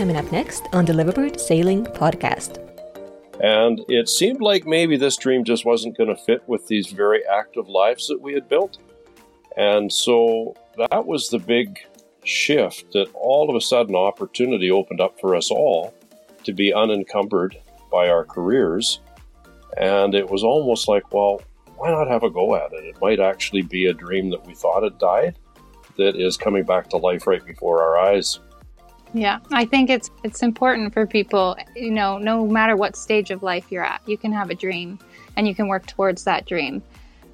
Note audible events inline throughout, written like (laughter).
Coming up next on the Liveaboard Sailing Podcast. And it seemed like maybe this dream just wasn't going to fit with these very active lives that we had built. And so that was the big shift that all of a sudden opportunity opened up for us all to be unencumbered by our careers. And it was almost like, well, why not have a go at it? It might actually be a dream that we thought had died that is coming back to life right before our eyes. Yeah, I think it's it's important for people, you know, no matter what stage of life you're at, you can have a dream and you can work towards that dream.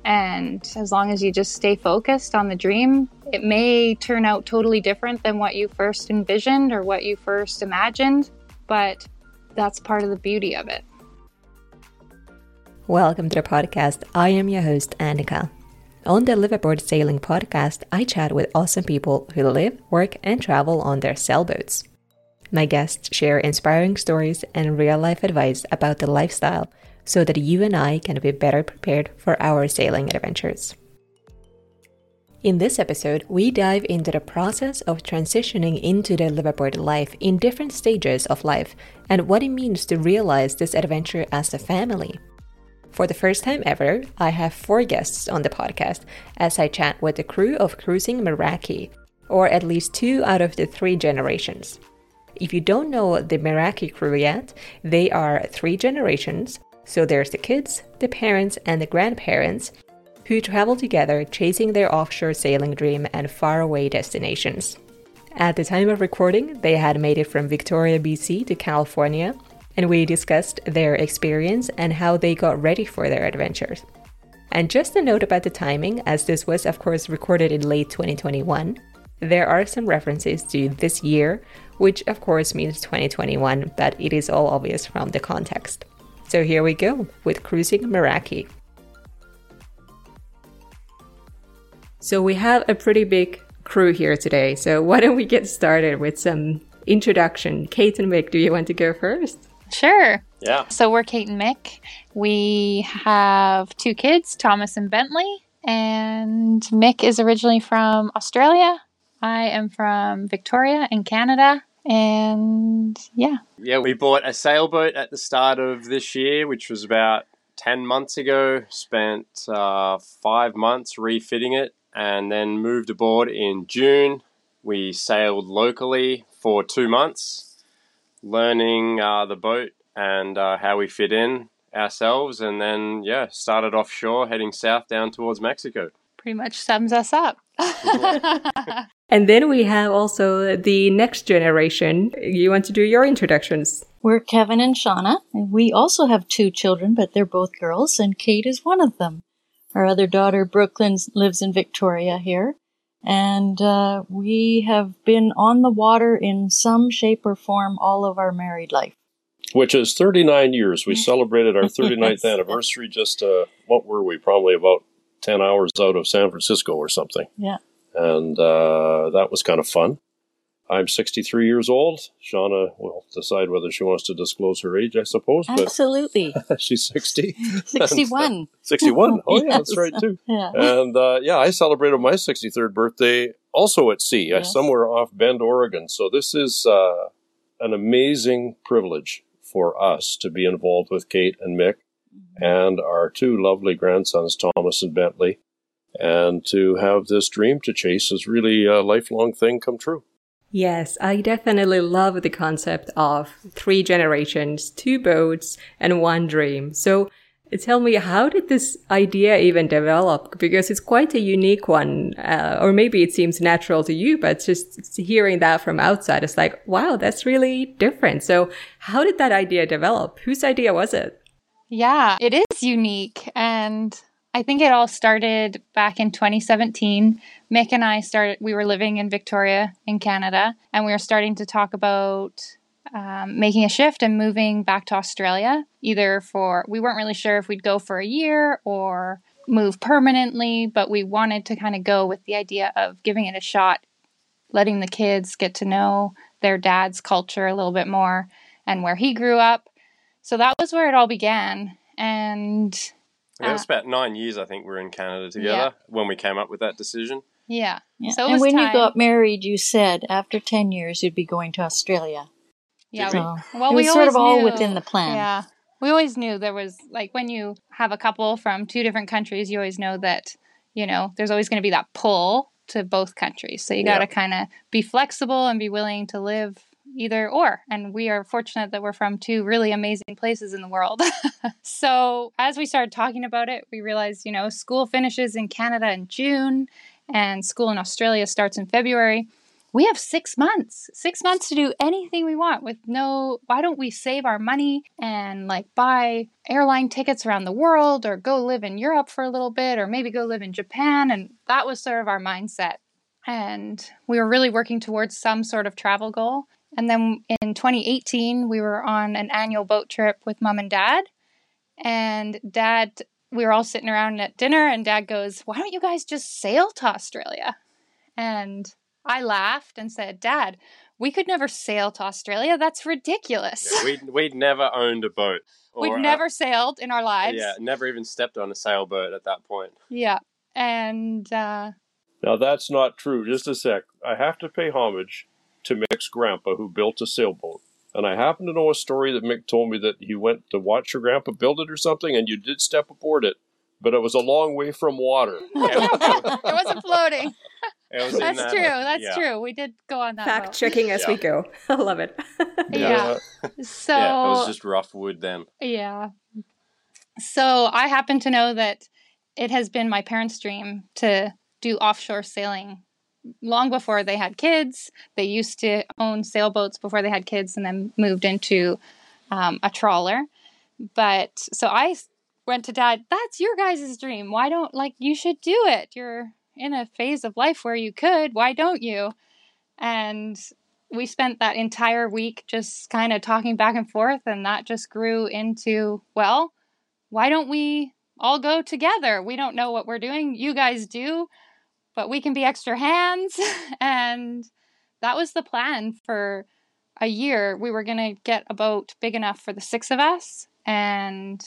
And as long as you just stay focused on the dream, it may turn out totally different than what you first envisioned or what you first imagined, but that's part of the beauty of it. Welcome to the podcast. I am your host, Annika. On the Liveaboard Sailing podcast, I chat with awesome people who live, work, and travel on their sailboats. My guests share inspiring stories and real life advice about the lifestyle so that you and I can be better prepared for our sailing adventures. In this episode, we dive into the process of transitioning into the liveaboard life in different stages of life and what it means to realize this adventure as a family. For the first time ever, I have four guests on the podcast as I chat with the crew of Cruising Meraki, or at least two out of the three generations. If you don't know the Meraki crew yet, they are three generations. So there's the kids, the parents, and the grandparents who travel together chasing their offshore sailing dream and faraway destinations. At the time of recording, they had made it from Victoria, BC to California and we discussed their experience and how they got ready for their adventures. And just a note about the timing, as this was, of course, recorded in late 2021, there are some references to this year, which of course means 2021, but it is all obvious from the context. So here we go with Cruising Meraki. So we have a pretty big crew here today, so (laughs) why don't we get started with some introduction? Kate and Mick, do you want to go first? Sure. Yeah. So we're Kate and Mick. We have two kids, Thomas and Bentley. And Mick is originally from Australia. I am from Victoria in Canada. And yeah. Yeah, we bought a sailboat at the start of this year, which was about 10 months ago. Spent uh, five months refitting it and then moved aboard in June. We sailed locally for two months learning uh, the boat and uh, how we fit in ourselves, and then yeah, started offshore, heading south down towards Mexico. Pretty much sums us up. (laughs) and then we have also the next generation. You want to do your introductions? We're Kevin and Shauna, and we also have two children, but they're both girls, and Kate is one of them. Our other daughter, Brooklyn, lives in Victoria here. And uh, we have been on the water in some shape or form all of our married life. Which is 39 years. We (laughs) celebrated our 39th yes. (laughs) anniversary just, uh, what were we? Probably about 10 hours out of San Francisco or something. Yeah. And uh, that was kind of fun. I'm 63 years old. Shauna will decide whether she wants to disclose her age, I suppose. Absolutely. (laughs) she's 60. (laughs) 61. (laughs) 61. Oh, yes. yeah, that's right, too. Yeah. And uh, yeah, I celebrated my 63rd birthday also at sea, yes. somewhere off Bend, Oregon. So this is uh, an amazing privilege for us to be involved with Kate and Mick mm-hmm. and our two lovely grandsons, Thomas and Bentley. And to have this dream to chase is really a lifelong thing come true. Yes, I definitely love the concept of three generations, two boats, and one dream. So tell me, how did this idea even develop? Because it's quite a unique one, uh, or maybe it seems natural to you, but just hearing that from outside, it's like, wow, that's really different. So how did that idea develop? Whose idea was it? Yeah, it is unique. And I think it all started back in 2017. Mick and I started, we were living in Victoria in Canada, and we were starting to talk about um, making a shift and moving back to Australia, either for, we weren't really sure if we'd go for a year or move permanently, but we wanted to kind of go with the idea of giving it a shot, letting the kids get to know their dad's culture a little bit more and where he grew up. So that was where it all began. And yeah, it's uh, about nine years, I think, we are in Canada together yeah. when we came up with that decision. Yeah. yeah. So and when time. you got married, you said after 10 years you'd be going to Australia. Yeah. So well, we sort of all within the plan. Yeah. We always knew there was, like, when you have a couple from two different countries, you always know that, you know, there's always going to be that pull to both countries. So you got to kind of be flexible and be willing to live either or. And we are fortunate that we're from two really amazing places in the world. (laughs) so as we started talking about it, we realized, you know, school finishes in Canada in June and school in Australia starts in February. We have six months, six months to do anything we want with no. Why don't we save our money and like buy airline tickets around the world or go live in Europe for a little bit or maybe go live in Japan? And that was sort of our mindset. And we were really working towards some sort of travel goal. And then in 2018, we were on an annual boat trip with mom and dad. And dad, we were all sitting around at dinner, and dad goes, Why don't you guys just sail to Australia? And I laughed and said, Dad, we could never sail to Australia. That's ridiculous. Yeah, we'd, we'd never owned a boat. We'd uh, never sailed in our lives. Yeah, never even stepped on a sailboat at that point. Yeah. And uh, now that's not true. Just a sec. I have to pay homage to Mick's grandpa who built a sailboat. And I happen to know a story that Mick told me that he went to watch your grandpa build it or something, and you did step aboard it, but it was a long way from water. (laughs) it wasn't floating. It was That's that, true. That's yeah. true. We did go on that. Fact boat. checking as yeah. we go. (laughs) I love it. yeah. So yeah, it was just rough wood then. Yeah. So I happen to know that it has been my parents' dream to do offshore sailing long before they had kids. They used to own sailboats before they had kids and then moved into um, a trawler. But so I went to dad, that's your guys' dream. Why don't, like, you should do it. You're in a phase of life where you could. Why don't you? And we spent that entire week just kind of talking back and forth. And that just grew into, well, why don't we all go together? We don't know what we're doing. You guys do but we can be extra hands. (laughs) and that was the plan for a year. We were going to get a boat big enough for the six of us and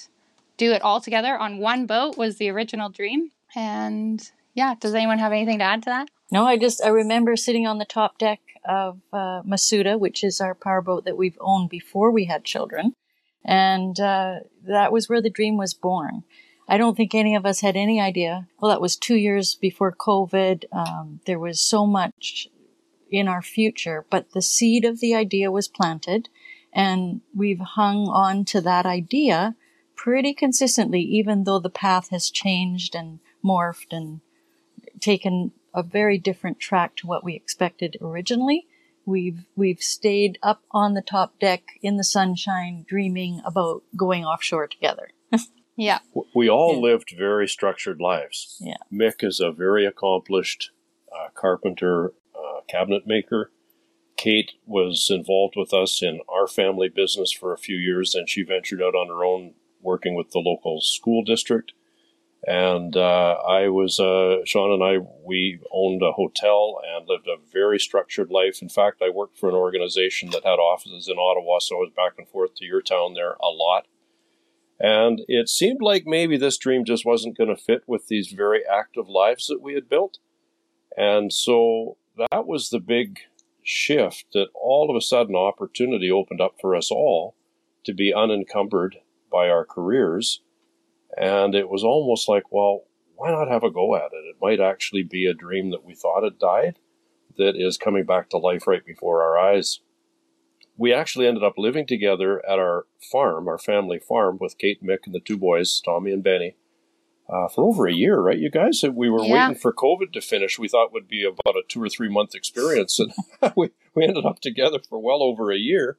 do it all together on one boat was the original dream. And yeah, does anyone have anything to add to that? No, I just I remember sitting on the top deck of uh, Masuda, which is our powerboat that we've owned before we had children, and uh, that was where the dream was born. I don't think any of us had any idea. Well, that was two years before COVID. Um, there was so much in our future, but the seed of the idea was planted and we've hung on to that idea pretty consistently, even though the path has changed and morphed and taken a very different track to what we expected originally. We've, we've stayed up on the top deck in the sunshine dreaming about going offshore together. Yeah. We all lived very structured lives. Yeah. Mick is a very accomplished uh, carpenter, uh, cabinet maker. Kate was involved with us in our family business for a few years, then she ventured out on her own working with the local school district. And uh, I was, uh, Sean and I, we owned a hotel and lived a very structured life. In fact, I worked for an organization that had offices in Ottawa, so I was back and forth to your town there a lot. And it seemed like maybe this dream just wasn't going to fit with these very active lives that we had built. And so that was the big shift that all of a sudden opportunity opened up for us all to be unencumbered by our careers. And it was almost like, well, why not have a go at it? It might actually be a dream that we thought had died that is coming back to life right before our eyes. We actually ended up living together at our farm, our family farm, with Kate, Mick, and the two boys, Tommy and Benny, uh, for over a year, right? You guys, we were Yeah. waiting for COVID to finish. We thought would be about a two or three month experience, and (laughs) we we ended up together for well over a year,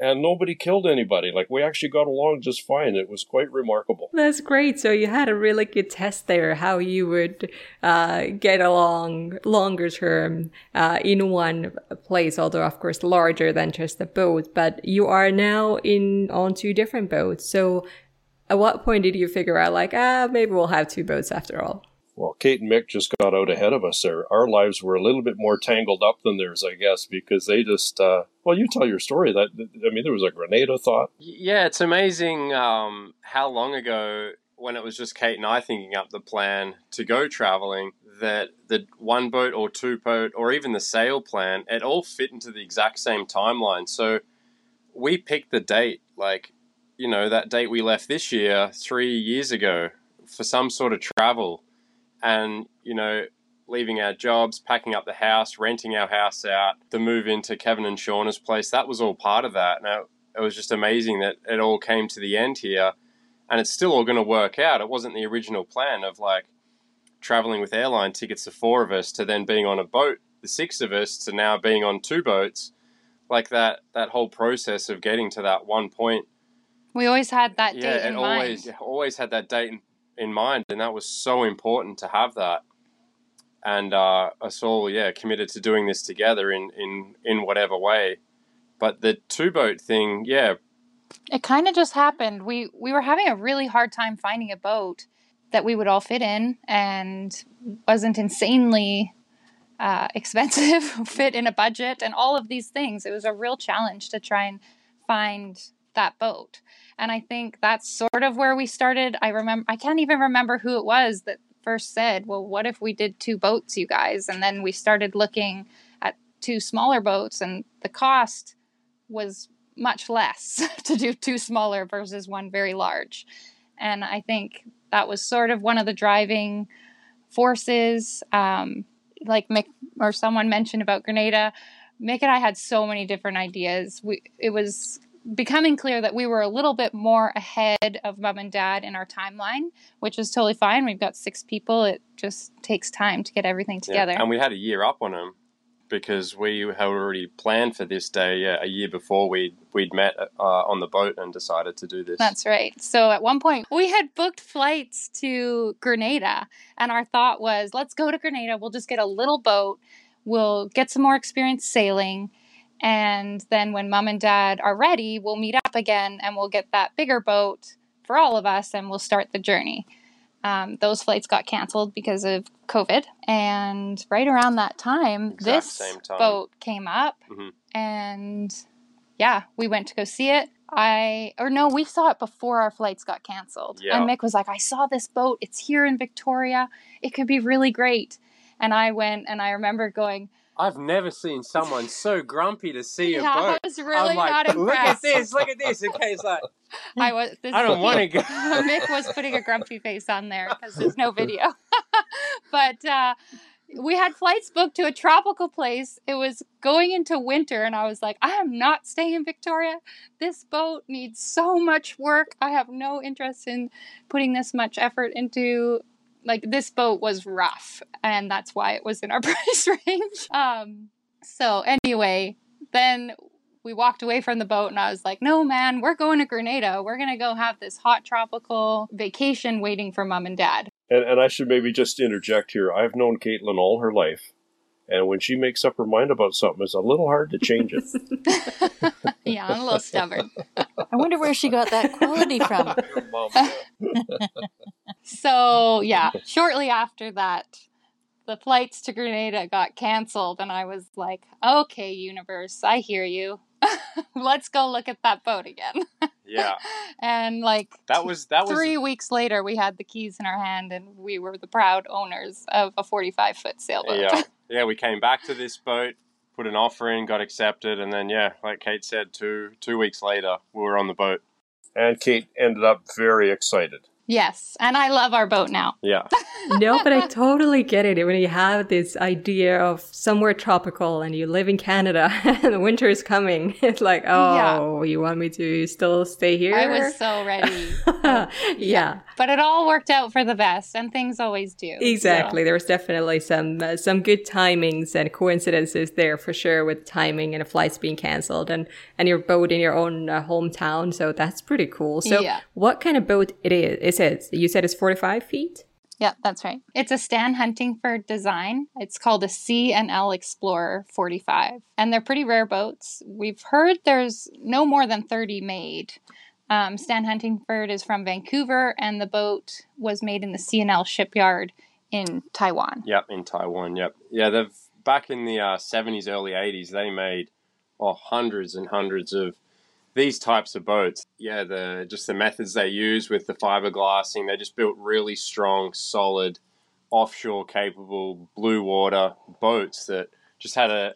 and nobody killed anybody. Like we actually got along just fine. It was quite remarkable. That's great. So you had a really good test there, how you would uh, get along longer term uh, in one place, although of course larger than just a boat. But you are now in on two different boats. So at what point did you figure out like, ah, maybe we'll have two boats after all? Well, Kate and Mick just got out ahead of us there. Our lives were a little bit more tangled up than theirs, I guess, because they just. Uh, well, you tell your story. That I mean, there was a Grenada thought. Yeah, it's amazing um, how long ago, when it was just Kate and I thinking up the plan to go traveling, that the one boat or two boat or even the sail plan, it all fit into the exact same timeline. So we picked the date, like, you know, that date we left this year, three years ago, for some sort of travel. And, you know, leaving our jobs, packing up the house, renting our house out, the move into Kevin and Shauna's place, that was all part of that. Now, it was just amazing that it all came to the end here and it's still all going to work out. It wasn't the original plan of like traveling with airline tickets, the four of us, to then being on a boat, the six of us, to now being on two boats. Like that, that whole process of getting to that one point. We always had that yeah, date always always had that date in, in mind, and that was so important to have that. And uh, us all, yeah, committed to doing this together in in in whatever way. But the two boat thing, yeah, It kind of just happened. We we were having a really hard time finding a boat that we would all fit in and wasn't insanely uh, (laughs) expensive, fit in a budget, and all of these things. It was a real challenge to try and find that boat. And I think that's sort of where we started. I remember I can't even remember who it was that first said, "Well, what if we did two boats, you guys?" And then we started looking at two smaller boats and the cost was much less (laughs) to do two smaller versus one very large. And I think that was sort of one of the driving forces. Um, like Mick or someone mentioned about Grenada, Mick and I had so many different ideas. We it was becoming clear that we were a little bit more ahead of mom and dad in our timeline, which is totally fine. We've got six people. It just takes time to get everything yeah. together. and we had a year up on them because we had already planned for this day yeah, a year before we we'd met uh, on the boat and decided to do this. That's right. So at one point, we had booked flights to Grenada, and our thought was, let's go to Grenada. We'll just get a little boat. We'll get some more experience sailing. And then when mom and dad are ready, we'll meet up again and we'll get that bigger boat for all of us and we'll start the journey. Um, those flights got canceled because of COVID. And right around that time, Exact this time. boat came up. Mhm. And yeah, we went to go see it. I, or no, we saw it before our flights got canceled. Yeah. And Mick was like, I saw this boat. It's here in Victoria. It could be really great. And I went and I remember going, I've never seen someone so grumpy to see a Yeah, I boat. was really I'm like, not Look at this! Look at this! Okay, it's like (laughs) I was, this, I don't want to go. (laughs) Mick was putting a grumpy face on there because there's no video. (laughs) but uh, we had flights booked to a tropical place. It was going into winter, and I was like, I am not staying in Victoria. This boat needs so much work. I have no interest in putting this much effort into. Like this boat was rough, and that's why it was in our (laughs) price range. Um, so anyway, then we walked away from the boat and I was like, no, man, we're going to Grenada. We're going to go have this hot tropical vacation waiting for mom and dad. And, and I should maybe just interject here. I've known Caitlin all her life. And when she makes up her mind about something, it's a little hard to change it. (laughs) yeah, I'm a little stubborn. I wonder where she got that quality from. (laughs) so, yeah, shortly after that, the flights to Grenada got canceled, and I was like, okay, universe, I hear you. (laughs) Let's go look at that boat again. (laughs) Yeah. and like that was that was three weeks later, we had the keys in our hand, and we were the proud owners of a 45 foot sailboat. Yeah, (laughs) yeah. We came back to this boat, put an offer in, got accepted, and then yeah, like Kate said, two two weeks later, we were on the boat. And Kate ended up very excited. Yes, and I love our boat now. Yeah. (laughs) no, but I totally get it. When you have this idea of somewhere tropical and you live in Canada (laughs) and the winter is coming, (laughs) it's like, oh, yeah. you want me to still stay here? I was so ready. yeah. yeah. But it all worked out for the best, and things always do. Exactly. So. There was definitely some uh, some good timings and coincidences there for sure with timing and the flights being canceled and and your boat in your own uh, hometown. So that's pretty cool. So yeah. what kind of boat it is? Is it? You said it's forty five feet. Yeah, that's right. It's a Stan Huntingford design. It's called a C and L Explorer 45, and they're pretty rare boats. We've heard there's no more than 30 made. Um, Stan Huntingford is from Vancouver, and the boat was made in the C&L shipyard in Taiwan. Yep, in Taiwan. Yep. Yeah, they've back in the uh, 70s, early 80s, they made oh, hundreds and hundreds of these types of boats. Yeah, the just the methods they use with the fiberglassing, they just built really strong, solid, offshore capable blue water boats that just had a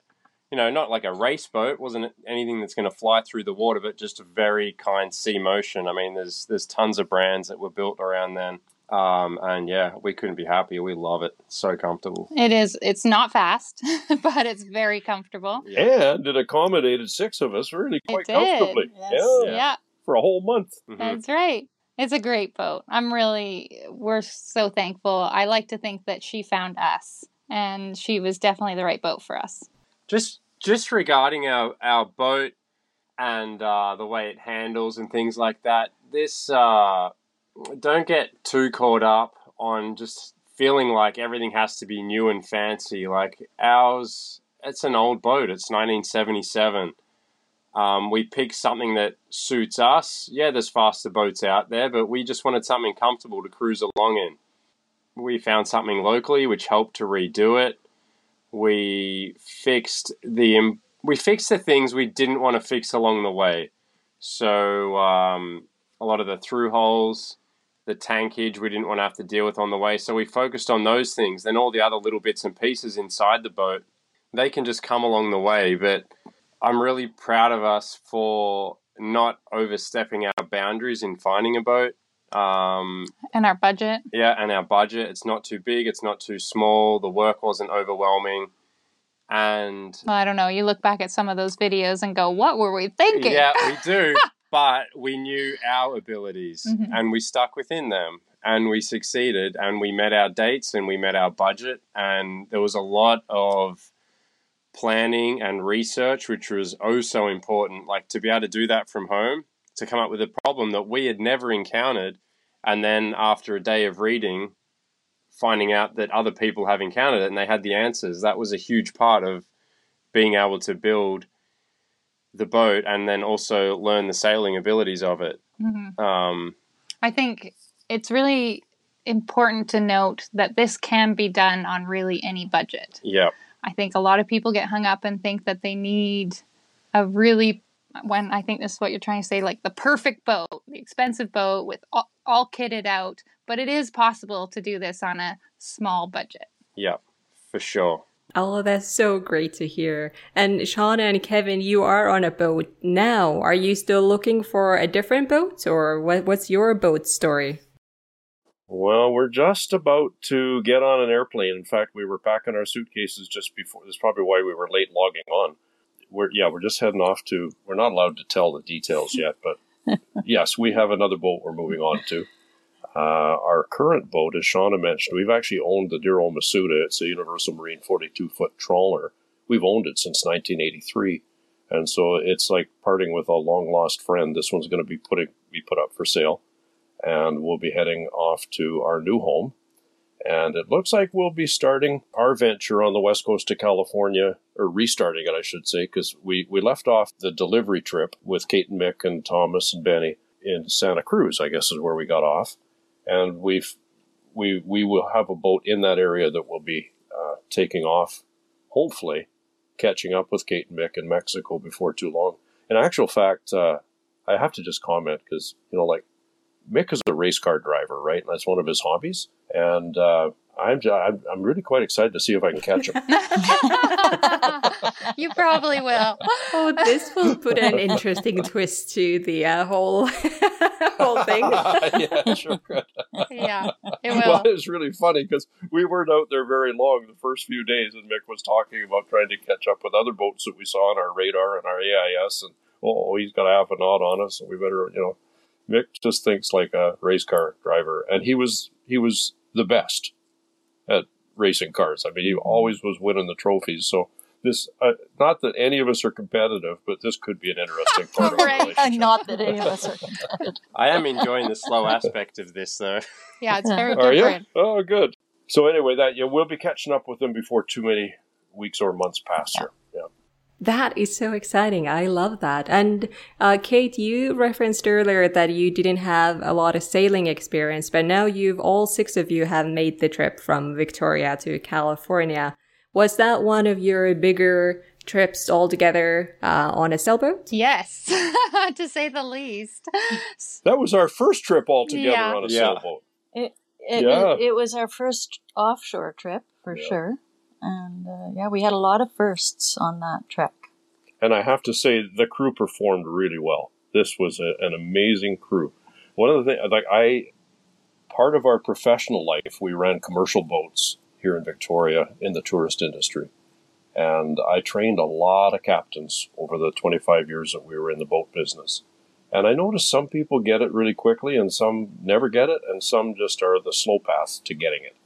you know, not like a race boat, wasn't anything that's going to fly through the water, but just a very kind sea motion. I mean, there's there's tons of brands that were built around then. Um, and yeah, we couldn't be happier. We love it. So comfortable. It is. It's not fast, (laughs) but it's very comfortable. And it accommodated six of us really quite comfortably. Yes. Yeah. yeah. For a whole month. Mm-hmm. That's right. It's a great boat. I'm really, we're so thankful. I like to think that she found us and she was definitely the right boat for us. Just just regarding our our boat and uh, the way it handles and things like that. This uh, don't get too caught up on just feeling like everything has to be new and fancy. Like ours, it's an old boat. It's 1977. Um, we picked something that suits us. Yeah, there's faster boats out there, but we just wanted something comfortable to cruise along in. We found something locally which helped to redo it we fixed the we fixed the things we didn't want to fix along the way. So um, a lot of the through holes, the tankage we didn't want to have to deal with on the way. So we focused on those things. Then all the other little bits and pieces inside the boat, they can just come along the way. But I'm really proud of us for not overstepping our boundaries in finding a boat. Um, and our budget. Yeah, and our budget. It's not too big. It's not too small. The work wasn't overwhelming. And well, I don't know. You look back at some of those videos and go, "What were we thinking?" Yeah, we (laughs) do. But we knew our abilities, mm-hmm. and we stuck within them, and we succeeded, and we met our dates, and we met our budget, and there was a lot of planning and research, which was oh so important. Like to be able to do that from home to come up with a problem that we had never encountered. And then after a day of reading, finding out that other people have encountered it and they had the answers. That was a huge part of being able to build the boat and then also learn the sailing abilities of it. Mm-hmm. Um, I think it's really important to note that this can be done on really any budget. Yeah. I think a lot of people get hung up and think that they need a really when I think this is what you're trying to say, like the perfect boat, the expensive boat with all, all kitted out. But it is possible to do this on a small budget. Yeah, for sure. Oh, that's so great to hear. And Shauna and Kevin, you are on a boat now. Are you still looking for a different boat or what, what's your boat story? Well, we're just about to get on an airplane. In fact, we were packing our suitcases just before. That's probably why we were late logging on we're yeah we're just heading off to. We're not allowed to tell the details yet, but (laughs) yes, we have another boat we're moving on to. Uh, our current boat, as Shauna mentioned, we've actually owned the Dear Old Masuda. It's a Universal Marine 42 foot trawler. We've owned it since 1983. And so it's like parting with a long lost friend. This one's going to be putting be put up for sale, and we'll be heading off to our new home. And it looks like we'll be starting our venture on the west coast of California, or restarting it, I should say, because we, we left off the delivery trip with Kate and Mick and Thomas and Benny in Santa Cruz, I guess is where we got off. And we've we we will have a boat in that area that will be uh, taking off, hopefully, catching up with Kate and Mick in Mexico before too long. In actual fact, uh, I have to just comment because you know, like Mick is a race car driver, right? And that's one of his hobbies, and uh, I'm, I'm I'm really quite excited to see if I can catch him. (laughs) you probably will. Oh, this will put an interesting (laughs) twist to the uh, whole (laughs) whole thing. yeah, sure. yeah, it will. Well, it's really funny because we weren't out there very long the first few days, and Mick was talking about trying to catch up with other boats that we saw on our radar and our AIS, and oh, he's got half a knot on us, and we better, you know. Mick just thinks like a race car driver, and he was he was the best at racing cars. I mean, he always was winning the trophies. So this, uh, not that any of us are competitive, but this could be an interesting part of our (laughs) relationship. (laughs) Not that any of us are competitive. (laughs) I am enjoying the slow aspect of this, though. Yeah, it's very Are you? Oh, good. So anyway, that yeah, we'll be catching up with them before too many weeks or months pass here. Yeah. That is so exciting. I love that. And uh, Kate, you referenced earlier that you didn't have a lot of sailing experience, but now you've all six of you have made the trip from Victoria to California. Was that one of your bigger trips altogether uh, on a sailboat? Yes, (laughs) to say the least. That was our first trip all together Yeah. on a Yeah. sailboat. It, it, Yeah. it, it was our first offshore trip for Yeah. sure. And uh, yeah, we had a lot of firsts on that trek. and I have to say the crew performed really well. This was a, an amazing crew. One of the things, like I, part of our professional life, we ran commercial boats here in Victoria in the tourist industry, and I trained a lot of captains over the 25 years that we were in the boat business. And I noticed some people get it really quickly, and some never get it, and some just are the slow path to getting it.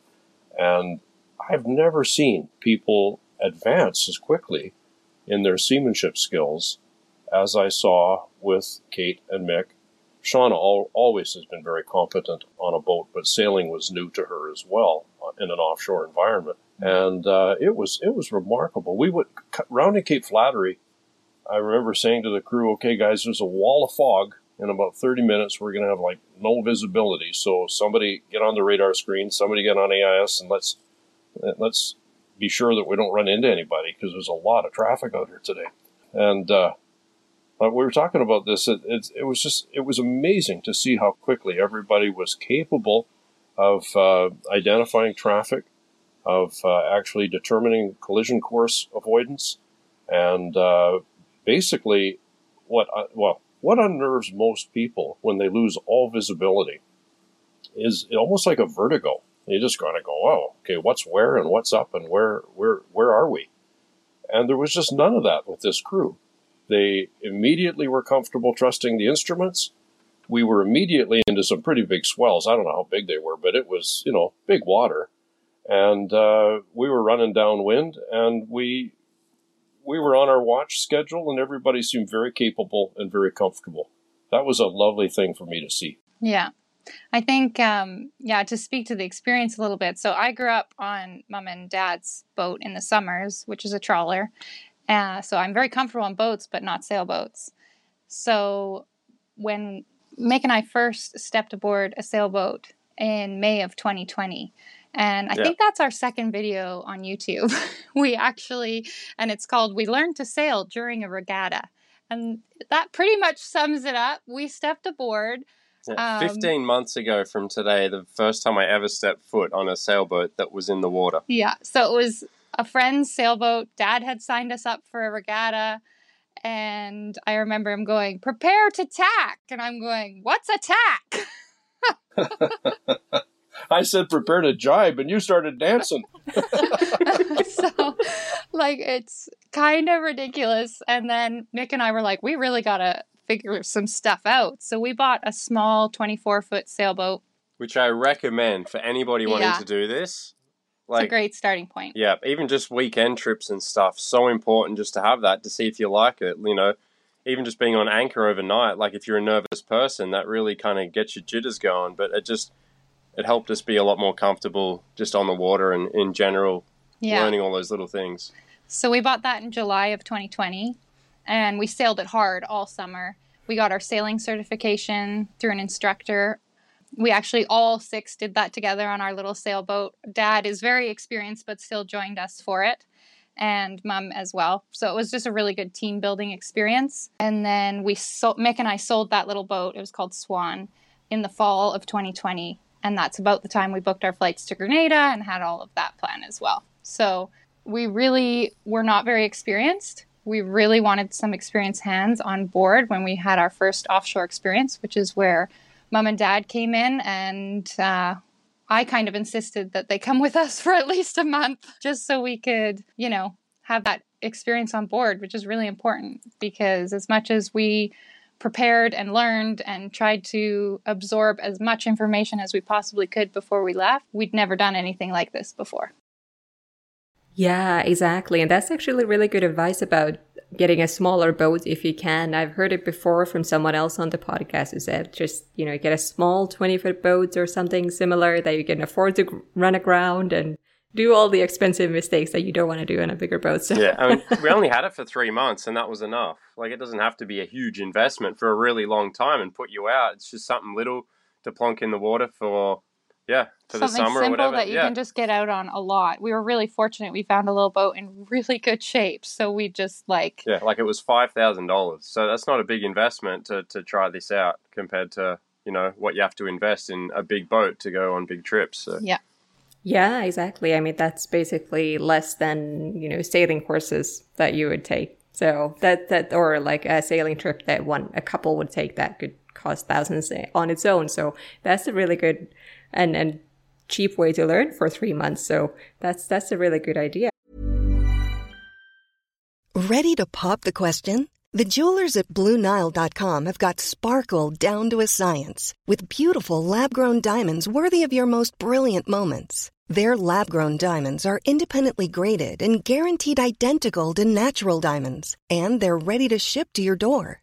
And I've never seen people advance as quickly in their seamanship skills as I saw with Kate and Mick. Shauna al- always has been very competent on a boat, but sailing was new to her as well uh, in an offshore environment, and uh, it was it was remarkable. We would rounding Cape Flattery. I remember saying to the crew, "Okay, guys, there's a wall of fog. In about 30 minutes, we're going to have like no visibility. So somebody get on the radar screen, somebody get on AIS, and let's let's be sure that we don't run into anybody because there's a lot of traffic out here today. And uh, we were talking about this. It, it, it was just it was amazing to see how quickly everybody was capable of uh, identifying traffic, of uh, actually determining collision course avoidance, and uh, basically what uh, well what unnerves most people when they lose all visibility is almost like a vertigo. You just kind of go, oh, okay, what's where and what's up and where where where are we? And there was just none of that with this crew. They immediately were comfortable trusting the instruments. We were immediately into some pretty big swells. I don't know how big they were, but it was you know big water, and uh, we were running downwind, and we we were on our watch schedule, and everybody seemed very capable and very comfortable. That was a lovely thing for me to see. Yeah. I think, um, yeah, to speak to the experience a little bit. So I grew up on mom and dad's boat in the summers, which is a trawler. Uh, so I'm very comfortable on boats, but not sailboats. So when Mick and I first stepped aboard a sailboat in May of 2020, and I Yeah. think that's our second video on YouTube. (laughs) we actually, and it's called We Learned to Sail During a Regatta. And that pretty much sums it up. We stepped aboard. Yeah, Um, 15 months ago from today, the first time I ever stepped foot on a sailboat that was in the water. Yeah. So it was a friend's sailboat. Dad had signed us up for a regatta. And I remember him going, prepare to tack. And I'm going, what's a tack? (laughs) (laughs) I said prepare to jibe, and you started dancing. (laughs) so, like, it's kind of ridiculous. And then Mick and I were like, we really got to figure some stuff out. So we bought a small 24 foot sailboat. Which I recommend for anybody wanting Yeah. to do this. Like, it's a great starting point. Yeah, even just weekend trips and stuff, so important just to have that to see if you like it. You know, even just being on anchor overnight, like if you're a nervous person, that really kind of gets your jitters going. But it just it helped us be a lot more comfortable just on the water and in general, Yeah. learning all those little things. So we bought that in July of 2020 and we sailed it hard all summer. We got our sailing certification through an instructor. We actually all six did that together on our little sailboat. Dad is very experienced but still joined us for it and mom as well. So it was just a really good team building experience. And then we sold, Mick and I sold that little boat. It was called Swan in the fall of 2020. And that's about the time we booked our flights to Grenada and had all of that plan as well. So we really were not very experienced. We really wanted some experienced hands on board when we had our first offshore experience, which is where mom and dad came in and uh, I kind of insisted that they come with us (laughs) for at least a month just so we could, you know, have that experience on board, which is really important because as much as we prepared and learned and tried to absorb as much information as we possibly could before we left, we'd never done anything like this before. Yeah, exactly. And that's actually really good advice about getting a smaller boat if you can. I've heard it before from someone else on the podcast who said just, you know, get a small 20 foot boat or something similar that you can afford to run aground and do all the expensive mistakes that you don't want to do on a bigger boat. So Yeah, I mean, (laughs) we only had it for three months, and that was enough. Like, it doesn't have to be a huge investment for a really long time and put you out. It's just something little to plonk in the water for, yeah, for the Something summer or simple whatever. that you yeah. can just get out on a lot. We were really fortunate. We found a little boat in really good shape. So we just like, Yeah, like it was five thousand dollars. So that's not a big investment to, to try this out compared to you know what you have to invest in a big boat to go on big trips. So yeah. Yeah, exactly. I mean, that's basically less than, you know, sailing courses that you would take. So that, that, or like a sailing trip that one, a couple would take that could cost thousands on its own. So that's a really good and, and cheap way to learn for three months. So that's, that's a really good idea. Ready to pop the question? The jewelers at BlueNile.com have got sparkle down to a science with beautiful lab grown diamonds worthy of your most brilliant moments. Their lab grown diamonds are independently graded and guaranteed identical to natural diamonds, and they're ready to ship to your door.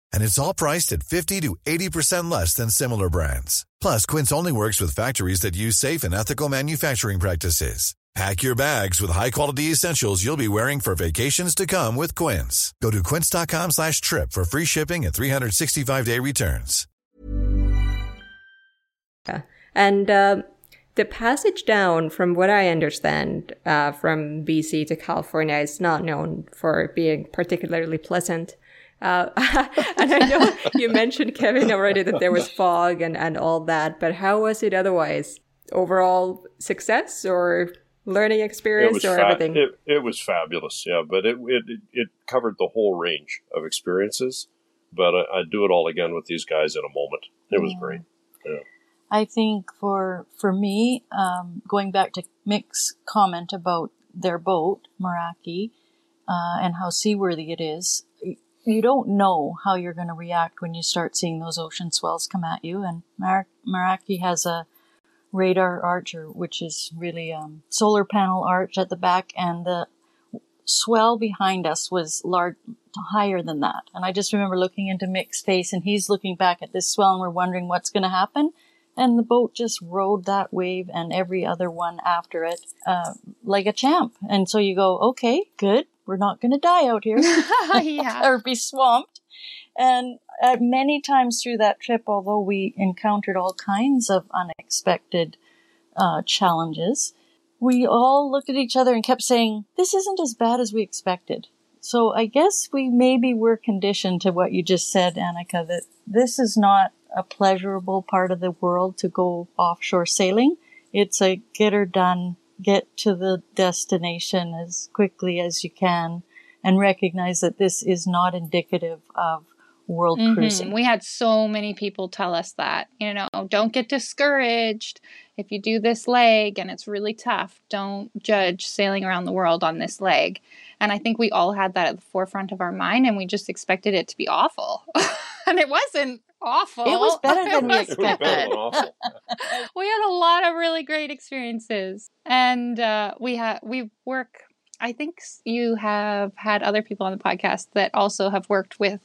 And it's all priced at 50 to 80% less than similar brands. Plus, Quince only works with factories that use safe and ethical manufacturing practices. Pack your bags with high-quality essentials you'll be wearing for vacations to come with Quince. Go to quince.com slash trip for free shipping and 365-day returns. And um, the passage down, from what I understand, uh, from BC to California is not known for being particularly pleasant. Uh, (laughs) and I know you mentioned, Kevin, already that there was fog and, and all that, but how was it otherwise? Overall success or learning experience or fa- everything? It, it was fabulous, yeah. But it, it it covered the whole range of experiences. But I, I'd do it all again with these guys in a moment. It was great. Yeah. I think for for me, um, going back to Mick's comment about their boat, Meraki, uh, and how seaworthy it is, you don't know how you're going to react when you start seeing those ocean swells come at you. And Meraki has a radar archer, which is really um, solar panel arch at the back, and the swell behind us was large, higher than that. And I just remember looking into Mick's face, and he's looking back at this swell, and we're wondering what's going to happen. And the boat just rode that wave and every other one after it uh, like a champ. And so you go, okay, good. We're not going to die out here (laughs) (laughs) yeah. or be swamped. And uh, many times through that trip, although we encountered all kinds of unexpected uh, challenges, we all looked at each other and kept saying, this isn't as bad as we expected. So I guess we maybe were conditioned to what you just said, Annika, that this is not a pleasurable part of the world to go offshore sailing. It's a get her done, get to the destination as quickly as you can and recognize that this is not indicative of world Mhm. cruising. We had so many people tell us that, you know, don't get discouraged. If you do this leg and it's really tough, don't judge sailing around the world on this leg. And I think we all had that at the forefront of our mind and we just expected it to be awful. (laughs) and it wasn't awful. It was (laughs) better than we It was It was better good. than awful. (laughs) we had a lot of really great experiences and uh, we have we work i think you have had other people on the podcast that also have worked with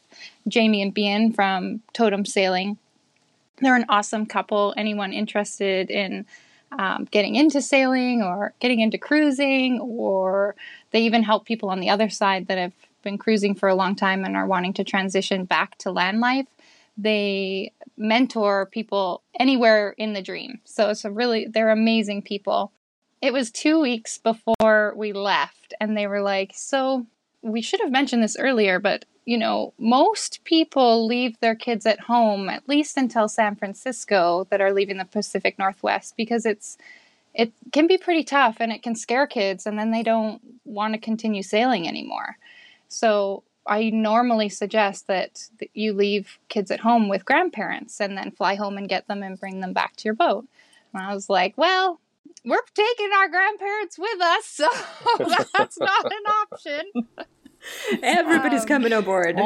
jamie and Behan from totem sailing they're an awesome couple anyone interested in um, getting into sailing or getting into cruising or they even help people on the other side that have been cruising for a long time and are wanting to transition back to land life they mentor people anywhere in the dream. So it's a really, they're amazing people. It was two weeks before we left, and they were like, So we should have mentioned this earlier, but you know, most people leave their kids at home at least until San Francisco that are leaving the Pacific Northwest because it's, it can be pretty tough and it can scare kids, and then they don't want to continue sailing anymore. So I normally suggest that, that you leave kids at home with grandparents and then fly home and get them and bring them back to your boat. And I was like, well, we're taking our grandparents with us, so (laughs) that's not an option. (laughs) Everybody's Um, coming aboard.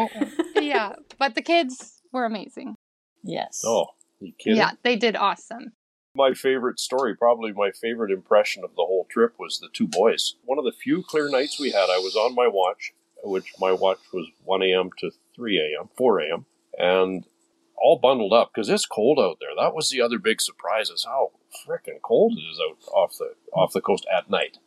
yeah, but the kids were amazing. Yes. Oh, you kidding? Yeah, they did awesome. My favorite story, probably my favorite impression of the whole trip, was the two boys. One of the few clear nights we had, I was on my watch, which my watch was 1 a.m. to 3 a.m., 4 a.m., and all bundled up because it's cold out there. That was the other big surprise is how frickin' cold it is out off the off the coast at night.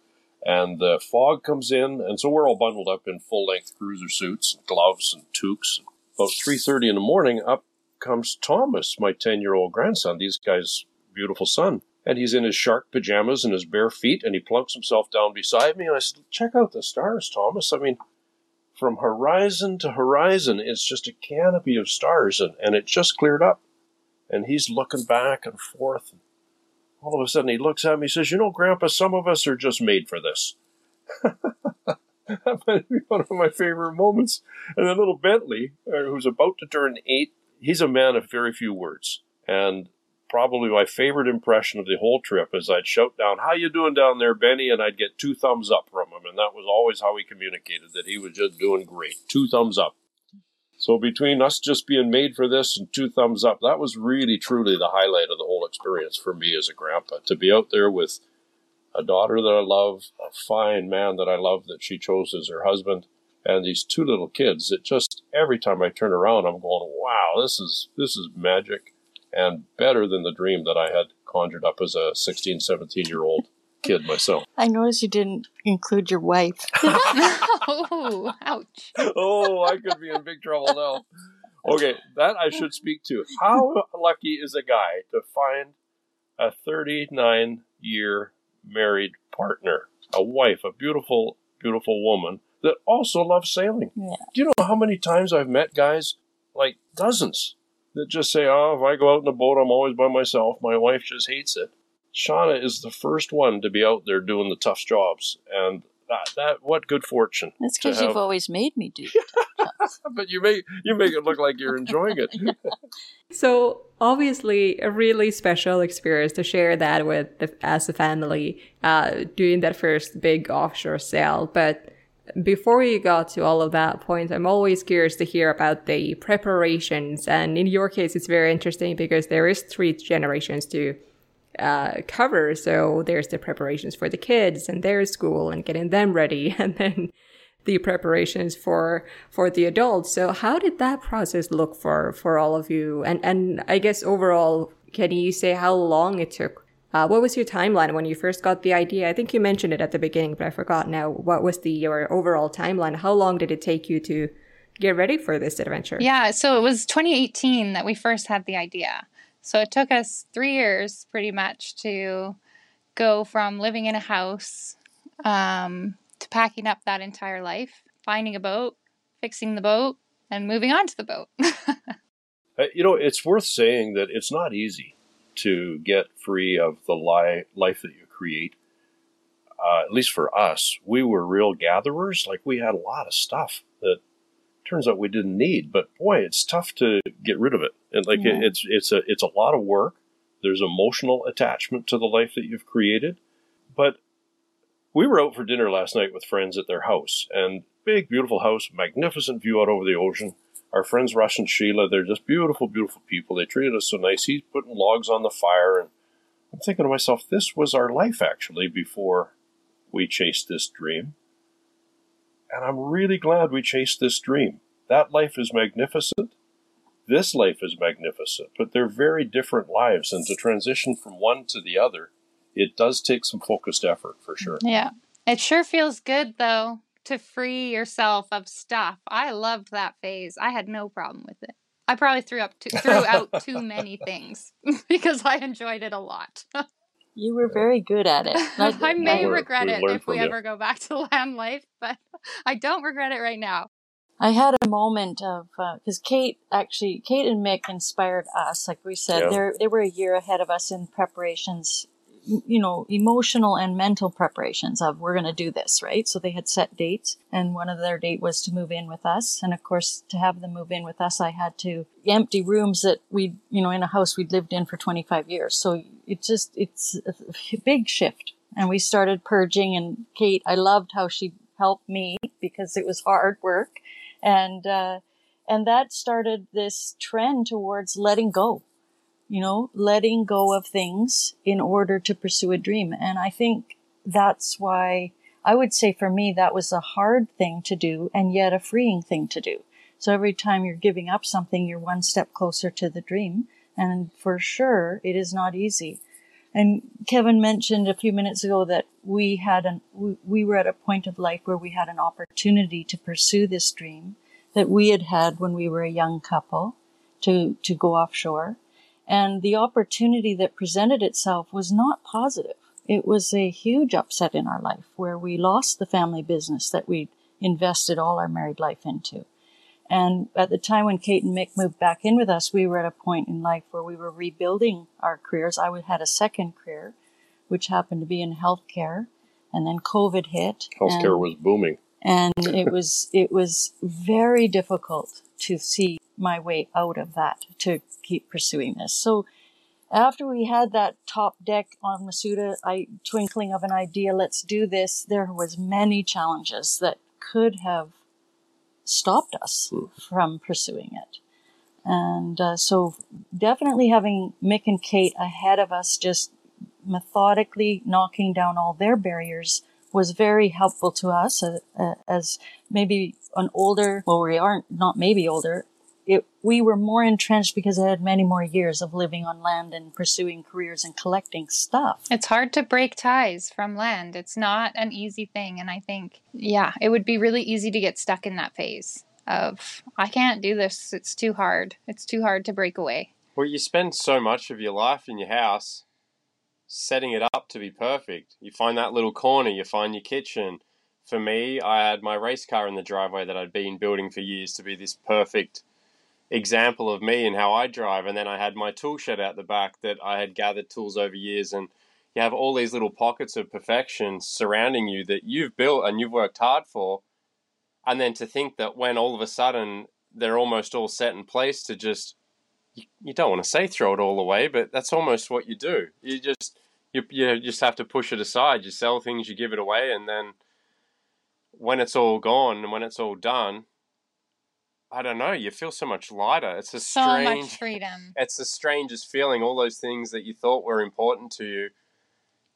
And the fog comes in, and so we're all bundled up in full length cruiser suits and gloves and toques. About 3:30 in the morning, up comes Thomas, my 10 year old grandson. These guys' beautiful son. And he's in his shark pajamas and his bare feet, and he plunks himself down beside me. And I said, Check out the stars, Thomas. I mean, from horizon to horizon, it's just a canopy of stars, and, and it just cleared up. And he's looking back and forth. And all of a sudden, he looks at me and says, You know, Grandpa, some of us are just made for this. (laughs) that might be one of my favorite moments. And then little Bentley, uh, who's about to turn eight, he's a man of very few words. And probably my favorite impression of the whole trip is I'd shout down, "How you doing down there, Benny?" and I'd get two thumbs up from him, and that was always how he communicated that he was just doing great. Two thumbs up. So between us just being made for this and two thumbs up, that was really truly the highlight of the whole experience for me as a grandpa to be out there with a daughter that I love, a fine man that I love that she chose as her husband, and these two little kids. It just every time I turn around, I'm going, "Wow, this is this is magic." And better than the dream that I had conjured up as a 16, 17 year old kid myself. I noticed you didn't include your wife. (laughs) (laughs) oh, ouch. oh, I could be in big trouble now. Okay, that I should speak to. How lucky is a guy to find a 39 year married partner, a wife, a beautiful, beautiful woman that also loves sailing? Yeah. Do you know how many times I've met guys, like dozens, that just say, oh, if I go out in a boat, I'm always by myself. My wife just hates it. Shauna is the first one to be out there doing the tough jobs. And that, that what good fortune. That's because you've always made me do. (laughs) (laughs) but you make you make it look like you're enjoying it. (laughs) So obviously, a really special experience to share that with the, as a family, uh, doing that first big offshore sail. But before we got to all of that point, I'm always curious to hear about the preparations. And in your case, it's very interesting because there is three generations to uh, cover. So there's the preparations for the kids and their school and getting them ready, (laughs) and then the preparations for for the adults. So how did that process look for for all of you? And and I guess overall, can you say how long it took? Uh, what was your timeline when you first got the idea? I think you mentioned it at the beginning, but I forgot now. What was the your overall timeline? How long did it take you to get ready for this adventure? Yeah, so it was 2018 that we first had the idea. So it took us three years pretty much to go from living in a house um, to packing up that entire life, finding a boat, fixing the boat, and moving on to the boat. (laughs) Uh, you know, it's worth saying that it's not easy to get free of the li- life that you create. uh, at least for us, we were real gatherers. Like we had a lot of stuff that turns out we didn't need. But boy, it's tough to get rid of it. And like Yeah. it, it's it's a it's a lot of work. There's emotional attachment to the life that you've created. But we were out for dinner last night with friends at their house, and big, beautiful house, magnificent view out over the ocean. Our friends Russ and Sheila, they're just beautiful, beautiful people. They treated us so nice. He's putting logs on the fire, and I'm thinking to myself, this was our life actually before we chased this dream. And I'm really glad we chased this dream. That life is magnificent. This life is magnificent, but they're very different lives. And to transition from one to the other, it does take some focused effort for sure. Yeah. It sure feels good though to free yourself of stuff. I loved that phase. I had no problem with it. I probably threw up too, threw out too many things (laughs) because I enjoyed it a lot. (laughs) You were very good at it. (laughs) I may learn- regret we it if we you. ever go back to land life, but I don't regret it right now. I had a moment of uh, because Kate actually Kate and Mick inspired us. Like we said, Yeah. they they were a year ahead of us in preparations, y- you know, emotional and mental preparations of we're going to do this, right? So they had set dates, and one of their date was to move in with us. And of course, to have them move in with us, I had to empty rooms that we, you know, in a house we'd lived in for 25 years. So it just it's a big shift. And we started purging, and Kate, I loved how she helped me because it was hard work and uh, and that started this trend towards letting go you know letting go of things in order to pursue a dream. And i think that's why i would say for me that was a hard thing to do and yet a freeing thing to do. So every time you're giving up something you're one step closer to the dream. And for sure it is not easy. And Kevin mentioned a few minutes ago that we had an we, we were at a point of life where we had an opportunity to pursue this dream that we had had when we were a young couple to to go offshore, and the opportunity that presented itself was not positive. It was a huge upset in our life where we lost the family business that we invested all our married life into. And at the time when Kate and Mick moved back in with us, we were at a point in life where we were rebuilding our careers. I had a second career, which happened to be in healthcare, and then COVID hit. Healthcare was booming. And it was it was very difficult to see my way out of that to keep pursuing this. So after we had that top deck on Masuda, I twinkling of an idea, let's do this. There was many challenges that could have stopped us from pursuing it. And uh, so definitely having Mick and Kate ahead of us, just methodically knocking down all their barriers was very helpful to us uh, uh, as maybe an older, well, we aren't, not maybe older. It, we were more entrenched because I had many more years of living on land and pursuing careers and collecting stuff. It's hard to break ties from land. It's not an easy thing. And I think, yeah, it would be really easy to get stuck in that phase of, I can't do this. It's too hard. It's too hard to break away. Well, you spend so much of your life in your house setting it up to be perfect. You find that little corner, you find your kitchen. For me, I had my race car in the driveway that I'd been building for years to be this perfect example of me and how I drive. And then I had my tool shed out the back that I had gathered tools over years. And you have all these little pockets of perfection surrounding you that you've built and you've worked hard for. And then to think that when all of a sudden they're almost all set in place to just you, don't want to say throw it all away, but that's almost what you do. You just you you just have to push it aside. You sell things, you give it away, and then when it's all gone and when it's all done, I don't know. You feel so much lighter. It's a So strange. much (laughs) freedom. It's the strangest feeling. All those things that you thought were important to you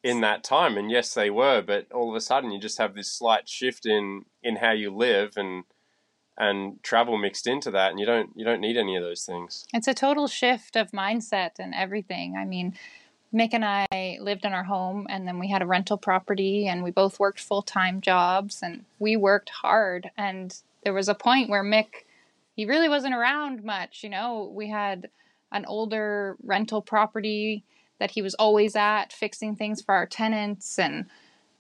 in that time, and yes, they were. But all of a sudden, you just have this slight shift in in how you live and and travel mixed into that, and you don't you don't need any of those things. It's a total shift of mindset and everything. I mean, Mick and I lived in our home and then we had a rental property and we both worked full time jobs and we worked hard. And there was a point where Mick, he really wasn't around much. You know, we had an older rental property that he was always at fixing things for our tenants. And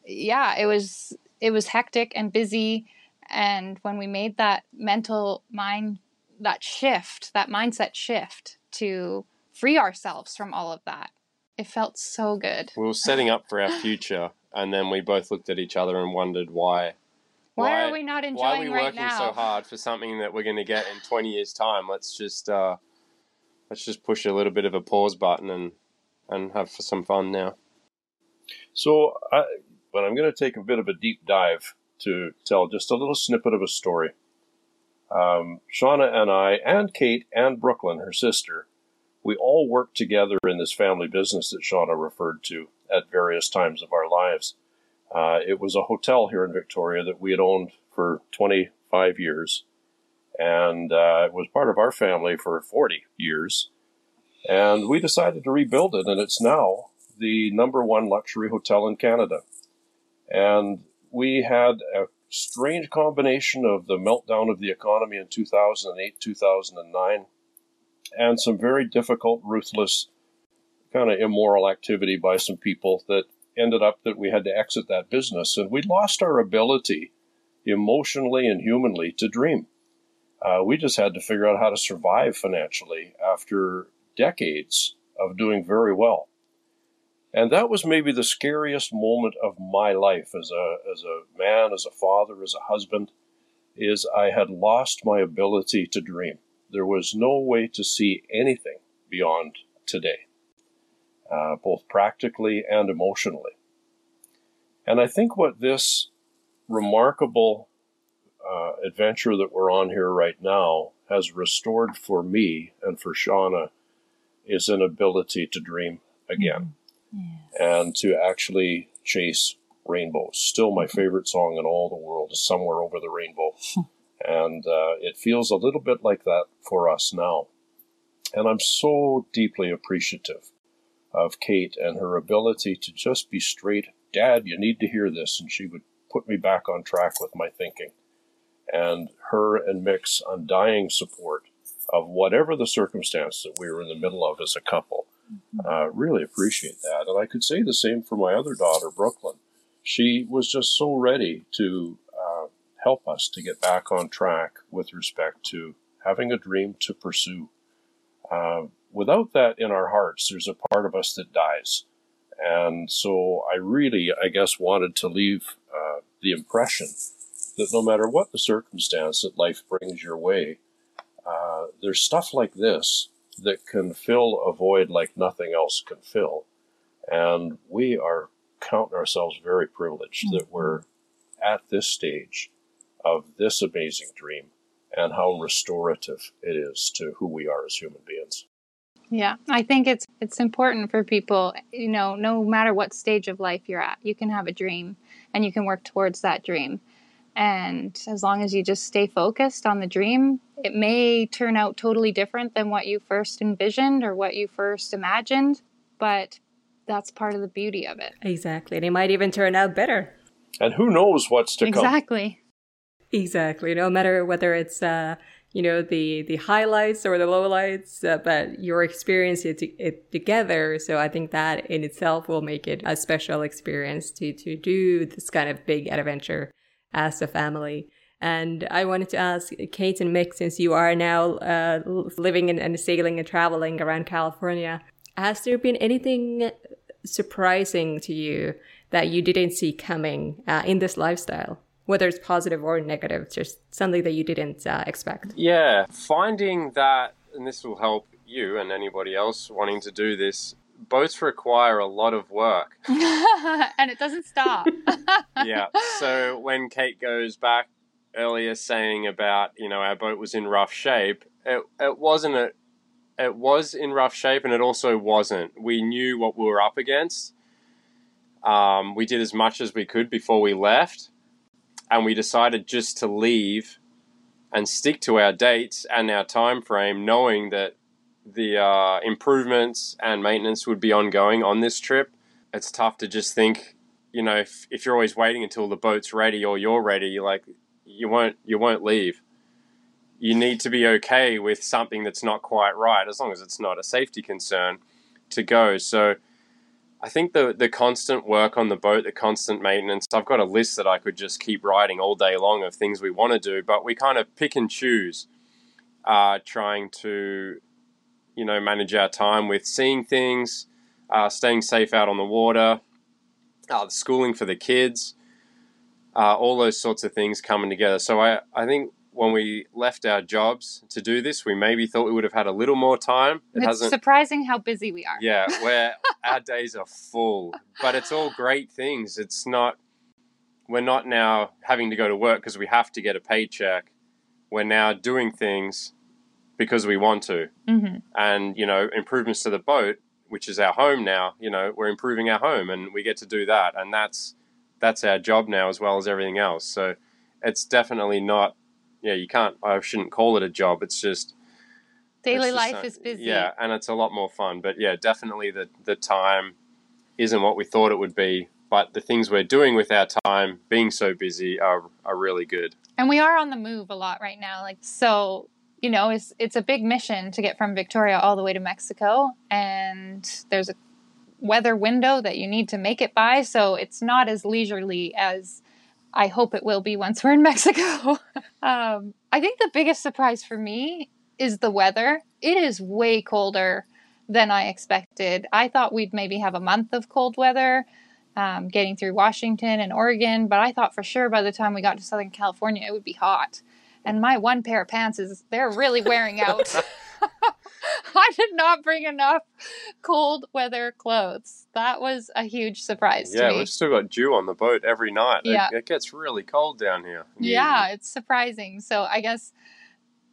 yeah, it was, it was hectic and busy. And when we made that mental mind, that shift, that mindset shift to free ourselves from all of that, it felt so good. We were setting up for our (sighs) future, and then we both looked at each other and wondered why. Why, are we not enjoying? Why are we right working now? so hard for something that we're going to get in 20 years' time? Let's just uh, let's just push a little bit of a pause button and and have some fun now. So, I, but I'm going to take a bit of a deep dive to tell just a little snippet of a story. Um, Shauna and I, and Kate and Brooklyn, her sister, we all worked together in this family business that Shauna referred to at various times of our lives. Uh, it was a hotel here in Victoria that we had owned for 25 years, and uh, it was part of our family for 40 years. And we decided to rebuild it, and it's now the number one luxury hotel in Canada. And we had a strange combination of the meltdown of the economy in 2008, 2009, and some very difficult, ruthless, kind of immoral activity by some people that ended up that we had to exit that business. And we lost our ability emotionally and humanly to dream. Uh, we just had to figure out how to survive financially after decades of doing very well. And that was maybe the scariest moment of my life as a, as a man, as a father, as a husband, is I had lost my ability to dream. There was no way to see anything beyond today, uh, both practically and emotionally. And I think what this remarkable uh, adventure that we're on here right now has restored for me and for Shauna is an ability to dream again and to actually chase rainbows. Still, my favorite song in all the world is Somewhere Over the Rainbow. (laughs) and uh, it feels a little bit like that for us now. And I'm so deeply appreciative of Kate and her ability to just be straight. Dad, you need to hear this. And she would put me back on track with my thinking. And her and Mick's undying support of whatever the circumstance that we were in the middle of as a couple. Uh, really appreciate that. And I could say the same for my other daughter, Brooklyn. She was just so ready to help us to get back on track with respect to having a dream to pursue. Uh, without that in our hearts, there's a part of us that dies. And so I really, I guess, wanted to leave uh, the impression that no matter what the circumstance that life brings your way, uh, there's stuff like this that can fill a void like nothing else can fill. And we are counting ourselves very privileged that we're at this stage of this amazing dream and how restorative it is to who we are as human beings. Yeah, I think it's it's important for people, you know, no matter what stage of life you're at, you can have a dream and you can work towards that dream. And as long as you just stay focused on the dream, it may turn out totally different than what you first envisioned or what you first imagined, but that's part of the beauty of it. Exactly. And it might even turn out better. And who knows what's to come. Exactly. Exactly. No matter whether it's uh, you know the the highlights or the lowlights, uh, but your experience it, it together. So I think that in itself will make it a special experience to to do this kind of big adventure as a family. And I wanted to ask Kate and Mick, since you are now uh, living and, and sailing and traveling around California, has there been anything surprising to you that you didn't see coming uh, in this lifestyle? Whether it's positive or negative, just something that you didn't uh, expect. Yeah, finding that, and this will help you and anybody else wanting to do this. Boats require a lot of work. (laughs) (laughs) and it doesn't stop. (laughs) yeah. So when Kate goes back earlier saying about, you know, our boat was in rough shape, it, it wasn't a, it was in rough shape and it also wasn't. We knew what we were up against. Um, we did as much as we could before we left and we decided just to leave and stick to our dates and our time frame knowing that the uh, improvements and maintenance would be ongoing on this trip. It's tough to just think, you know, if, if you're always waiting until the boat's ready or you're ready, like you won't you won't leave. You need to be okay with something that's not quite right, as long as it's not a safety concern, to go. So I think the the constant work on the boat, the constant maintenance. I've got a list that I could just keep writing all day long of things we want to do, but we kind of pick and choose, uh, trying to, you know, manage our time with seeing things, uh, staying safe out on the water, uh, the schooling for the kids, uh, all those sorts of things coming together. So I, I think when we left our jobs to do this, we maybe thought we would have had a little more time. It it's hasn't, surprising how busy we are. Yeah, (laughs) where our days are full, but it's all great things. It's not, we're not now having to go to work because we have to get a paycheck. We're now doing things because we want to. Mm-hmm. And, you know, improvements to the boat, which is our home now, you know, we're improving our home and we get to do that. And that's, that's our job now as well as everything else. So it's definitely not yeah, you can't. I shouldn't call it a job. It's just daily it's life just, is busy. Yeah, and it's a lot more fun. But yeah, definitely the the time isn't what we thought it would be. But the things we're doing with our time, being so busy, are are really good. And we are on the move a lot right now. Like so, you know, it's it's a big mission to get from Victoria all the way to Mexico, and there's a weather window that you need to make it by. So it's not as leisurely as I hope it will be once we're in (laughs) Mexico. um, I think the biggest surprise for me is the weather. It is way colder than I expected. I thought we'd maybe have a month of cold weather um, getting through Washington and Oregon, but I thought for sure by the time we got to Southern California it would be hot. And my one pair of pants is, they're really wearing out. (laughs) (laughs) I did not bring enough cold weather clothes. That was a huge surprise yeah, we've still got dew on the boat every night. Yeah. It, it gets really cold down here. Yeah, it's surprising. So I guess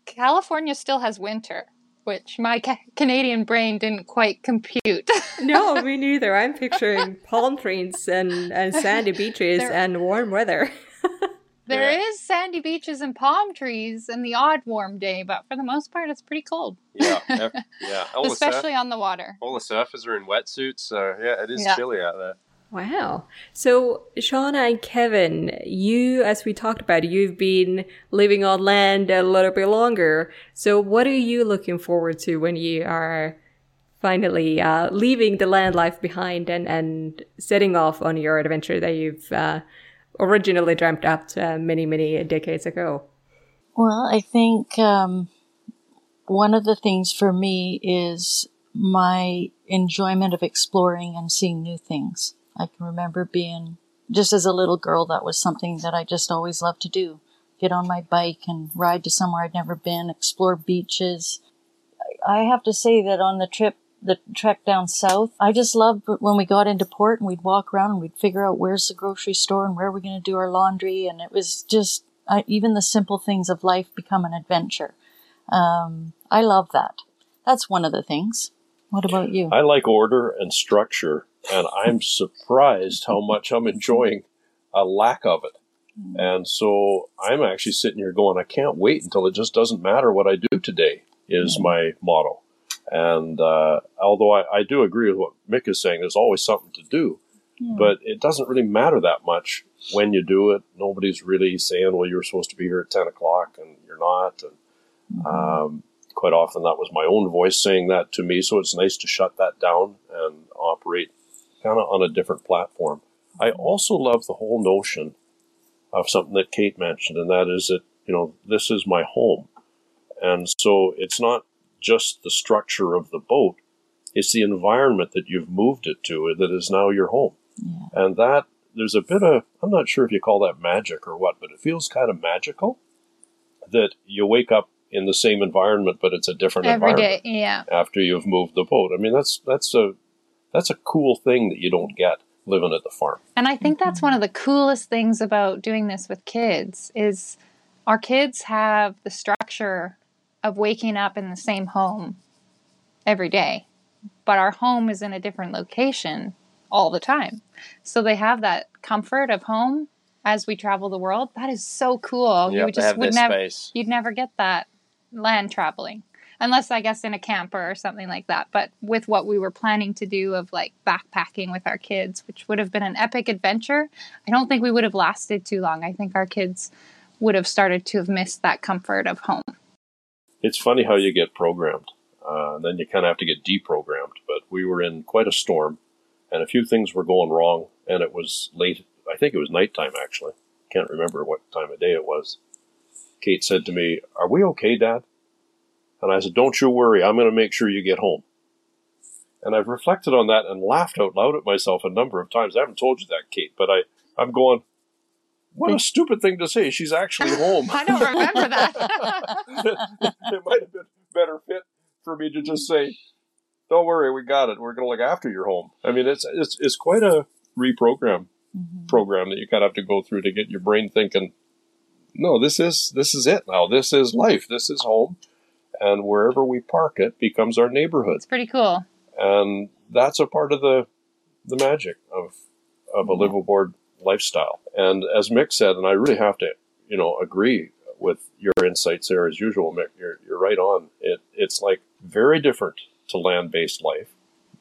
California still has winter, which my ca- Canadian brain didn't quite compute. (laughs) no, me neither. I'm picturing palm trees and, and sandy beaches and warm weather. There yeah. is sandy beaches and palm trees and the odd warm day, but for the most part, it's pretty cold. Yeah, (laughs) yeah. All Especially surf, on the water. All the surfers are in wetsuits, so yeah, it is yeah. chilly out there. Wow. So, Shauna and Kevin, you, as we talked about, you've been living on land a little bit longer. So, what are you looking forward to when you are finally uh, leaving the land life behind and, and setting off on your adventure that you've uh, originally dreamt up uh, many, many decades ago? Well, I think um, one of the things for me is my enjoyment of exploring and seeing new things. I can remember being just as a little girl, that was something that I just always loved to do. Get on my bike and ride to somewhere I'd never been, explore beaches. I have to say that on the trip the trek down south. I just loved when we got into port and we'd walk around and we'd figure out where's the grocery store and where we're going to do our laundry. And it was just, even the simple things of life become an adventure. Um, I love that. That's one of the things. What about you? I like order and structure, and I'm (laughs) surprised how much I'm enjoying a lack of it. Hmm. And so I'm actually sitting here going, I can't wait until it just doesn't matter what I do today, is mm-hmm. my motto. And uh, although I, I, do agree with what Mick is saying, there's always something to do, yeah. but it doesn't really matter that much when you do it. Nobody's really saying, well, you're supposed to be here at 10 o'clock and you're not. And mm-hmm. um, quite often that was my own voice saying that to me. So it's nice to shut that down and operate kind of on a different platform. I also love the whole notion of something that Kate mentioned, and that is that, you know, this is my home. And so it's not just the structure of the boat. It's the environment that you've moved it to that is now your home. Yeah. And that, there's a bit of, I'm not sure if you call that magic or what, but it feels kind of magical that you wake up in the same environment, but it's a different Every environment. Day, yeah. After you've moved the boat. I mean, that's, that's a, that's a cool thing that you don't get living at the farm. And I think that's mm-hmm. one of the coolest things about doing this with kids is our kids have the structure of waking up in the same home every day, but our home is in a different location all the time. So they have that comfort of home as we travel the world. That is so cool. Yep, you just would never you'd never get that land traveling. Unless I guess in a camper or something like that. But with what we were planning to do of like backpacking with our kids, which would have been an epic adventure, I don't think we would have lasted too long. I think our kids would have started to have missed that comfort of home it's funny how you get programmed. Uh, and then you kind of have to get deprogrammed. But we were in quite a storm, and a few things were going wrong, and it was late. I think it was nighttime, actually. Can't remember what time of day it was. Kate said to me, Are we okay, Dad? And I said, Don't you worry, I'm going to make sure you get home. And I've reflected on that and laughed out loud at myself a number of times. I haven't told you that, Kate, but I, I'm going, what a stupid thing to say. She's actually home. (laughs) I don't remember that. (laughs) it might have been better fit for me to just say, "Don't worry, we got it. We're going to look after your home." I mean, it's it's it's quite a reprogram Mm-hmm. program that you kind of have to go through to get your brain thinking. No, this is this is it now. This is life. This is home, and wherever we park it becomes our neighborhood, it's pretty cool. and that's a part of the the magic of of a live aboard lifestyle. And as Mick said, and I really have to, you know, agree with your insights there as usual, Mick. You're you're right on. It it's like very different to land based life,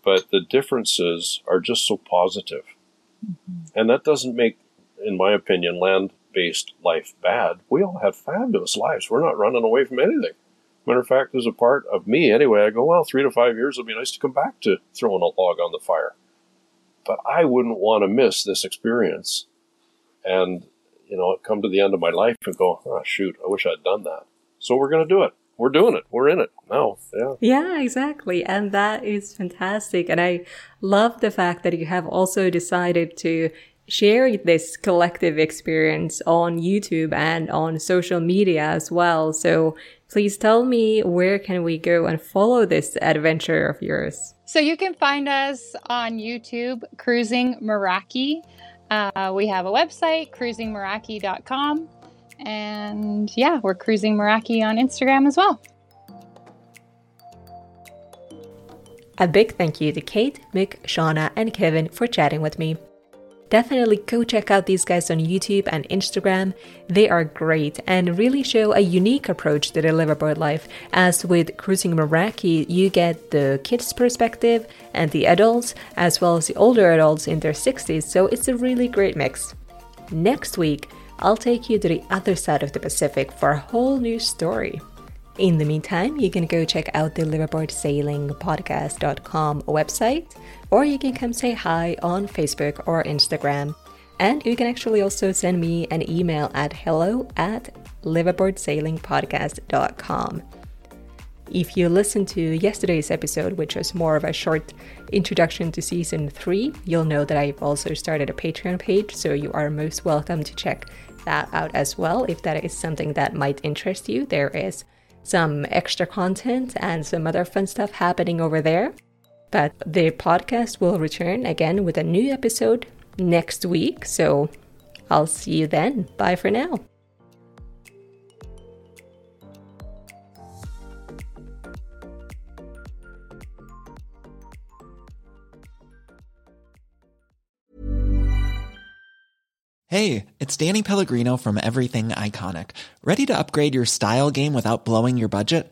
but the differences are just so positive, mm-hmm. and that doesn't make, in my opinion, land based life bad. We all have fabulous lives. We're not running away from anything. Matter of fact, there's a part of me anyway. I go, well, three to five years It'll be nice to come back to throwing a log on the fire. But I wouldn't want to miss this experience and, you know, come to the end of my life and go, oh, shoot, I wish I'd done that. So we're going to do it. We're doing it. We're in it now. Yeah. Yeah, exactly. And that is fantastic. And I love the fact that you have also decided to share this collective experience on YouTube and on social media as well. So please tell me where can we go and follow this adventure of yours? So you can find us on YouTube, Cruising Meraki. Uh, we have a website, cruisingmeraki.com. And yeah, we're Cruising Meraki on Instagram as well. A big thank you to Kate, Mick, Shauna, and Kevin for chatting with me. Definitely go check out these guys on YouTube and Instagram. They are great and really show a unique approach to the liveaboard life. As with Cruising Meraki, you get the kids' perspective and the adults, as well as the older adults in their 60s, so it's a really great mix. Next week, I'll take you to the other side of the Pacific for a whole new story. In the meantime, you can go check out the Liveaboard Sailing Podcast.com website, or you can come say hi on Facebook or Instagram. And you can actually also send me an email at hello at liveaboardsailingpodcast.com. If you listened to yesterday's episode, which was more of a short introduction to season three, you'll know that I've also started a Patreon page, so you are most welcome to check that out as well if that is something that might interest you. There is some extra content and some other fun stuff happening over there. But the podcast will return again with a new episode next week, so I'll see you then. Bye for now. Hey, it's Danny Pellegrino from Everything Iconic. Ready to upgrade your style game without blowing your budget?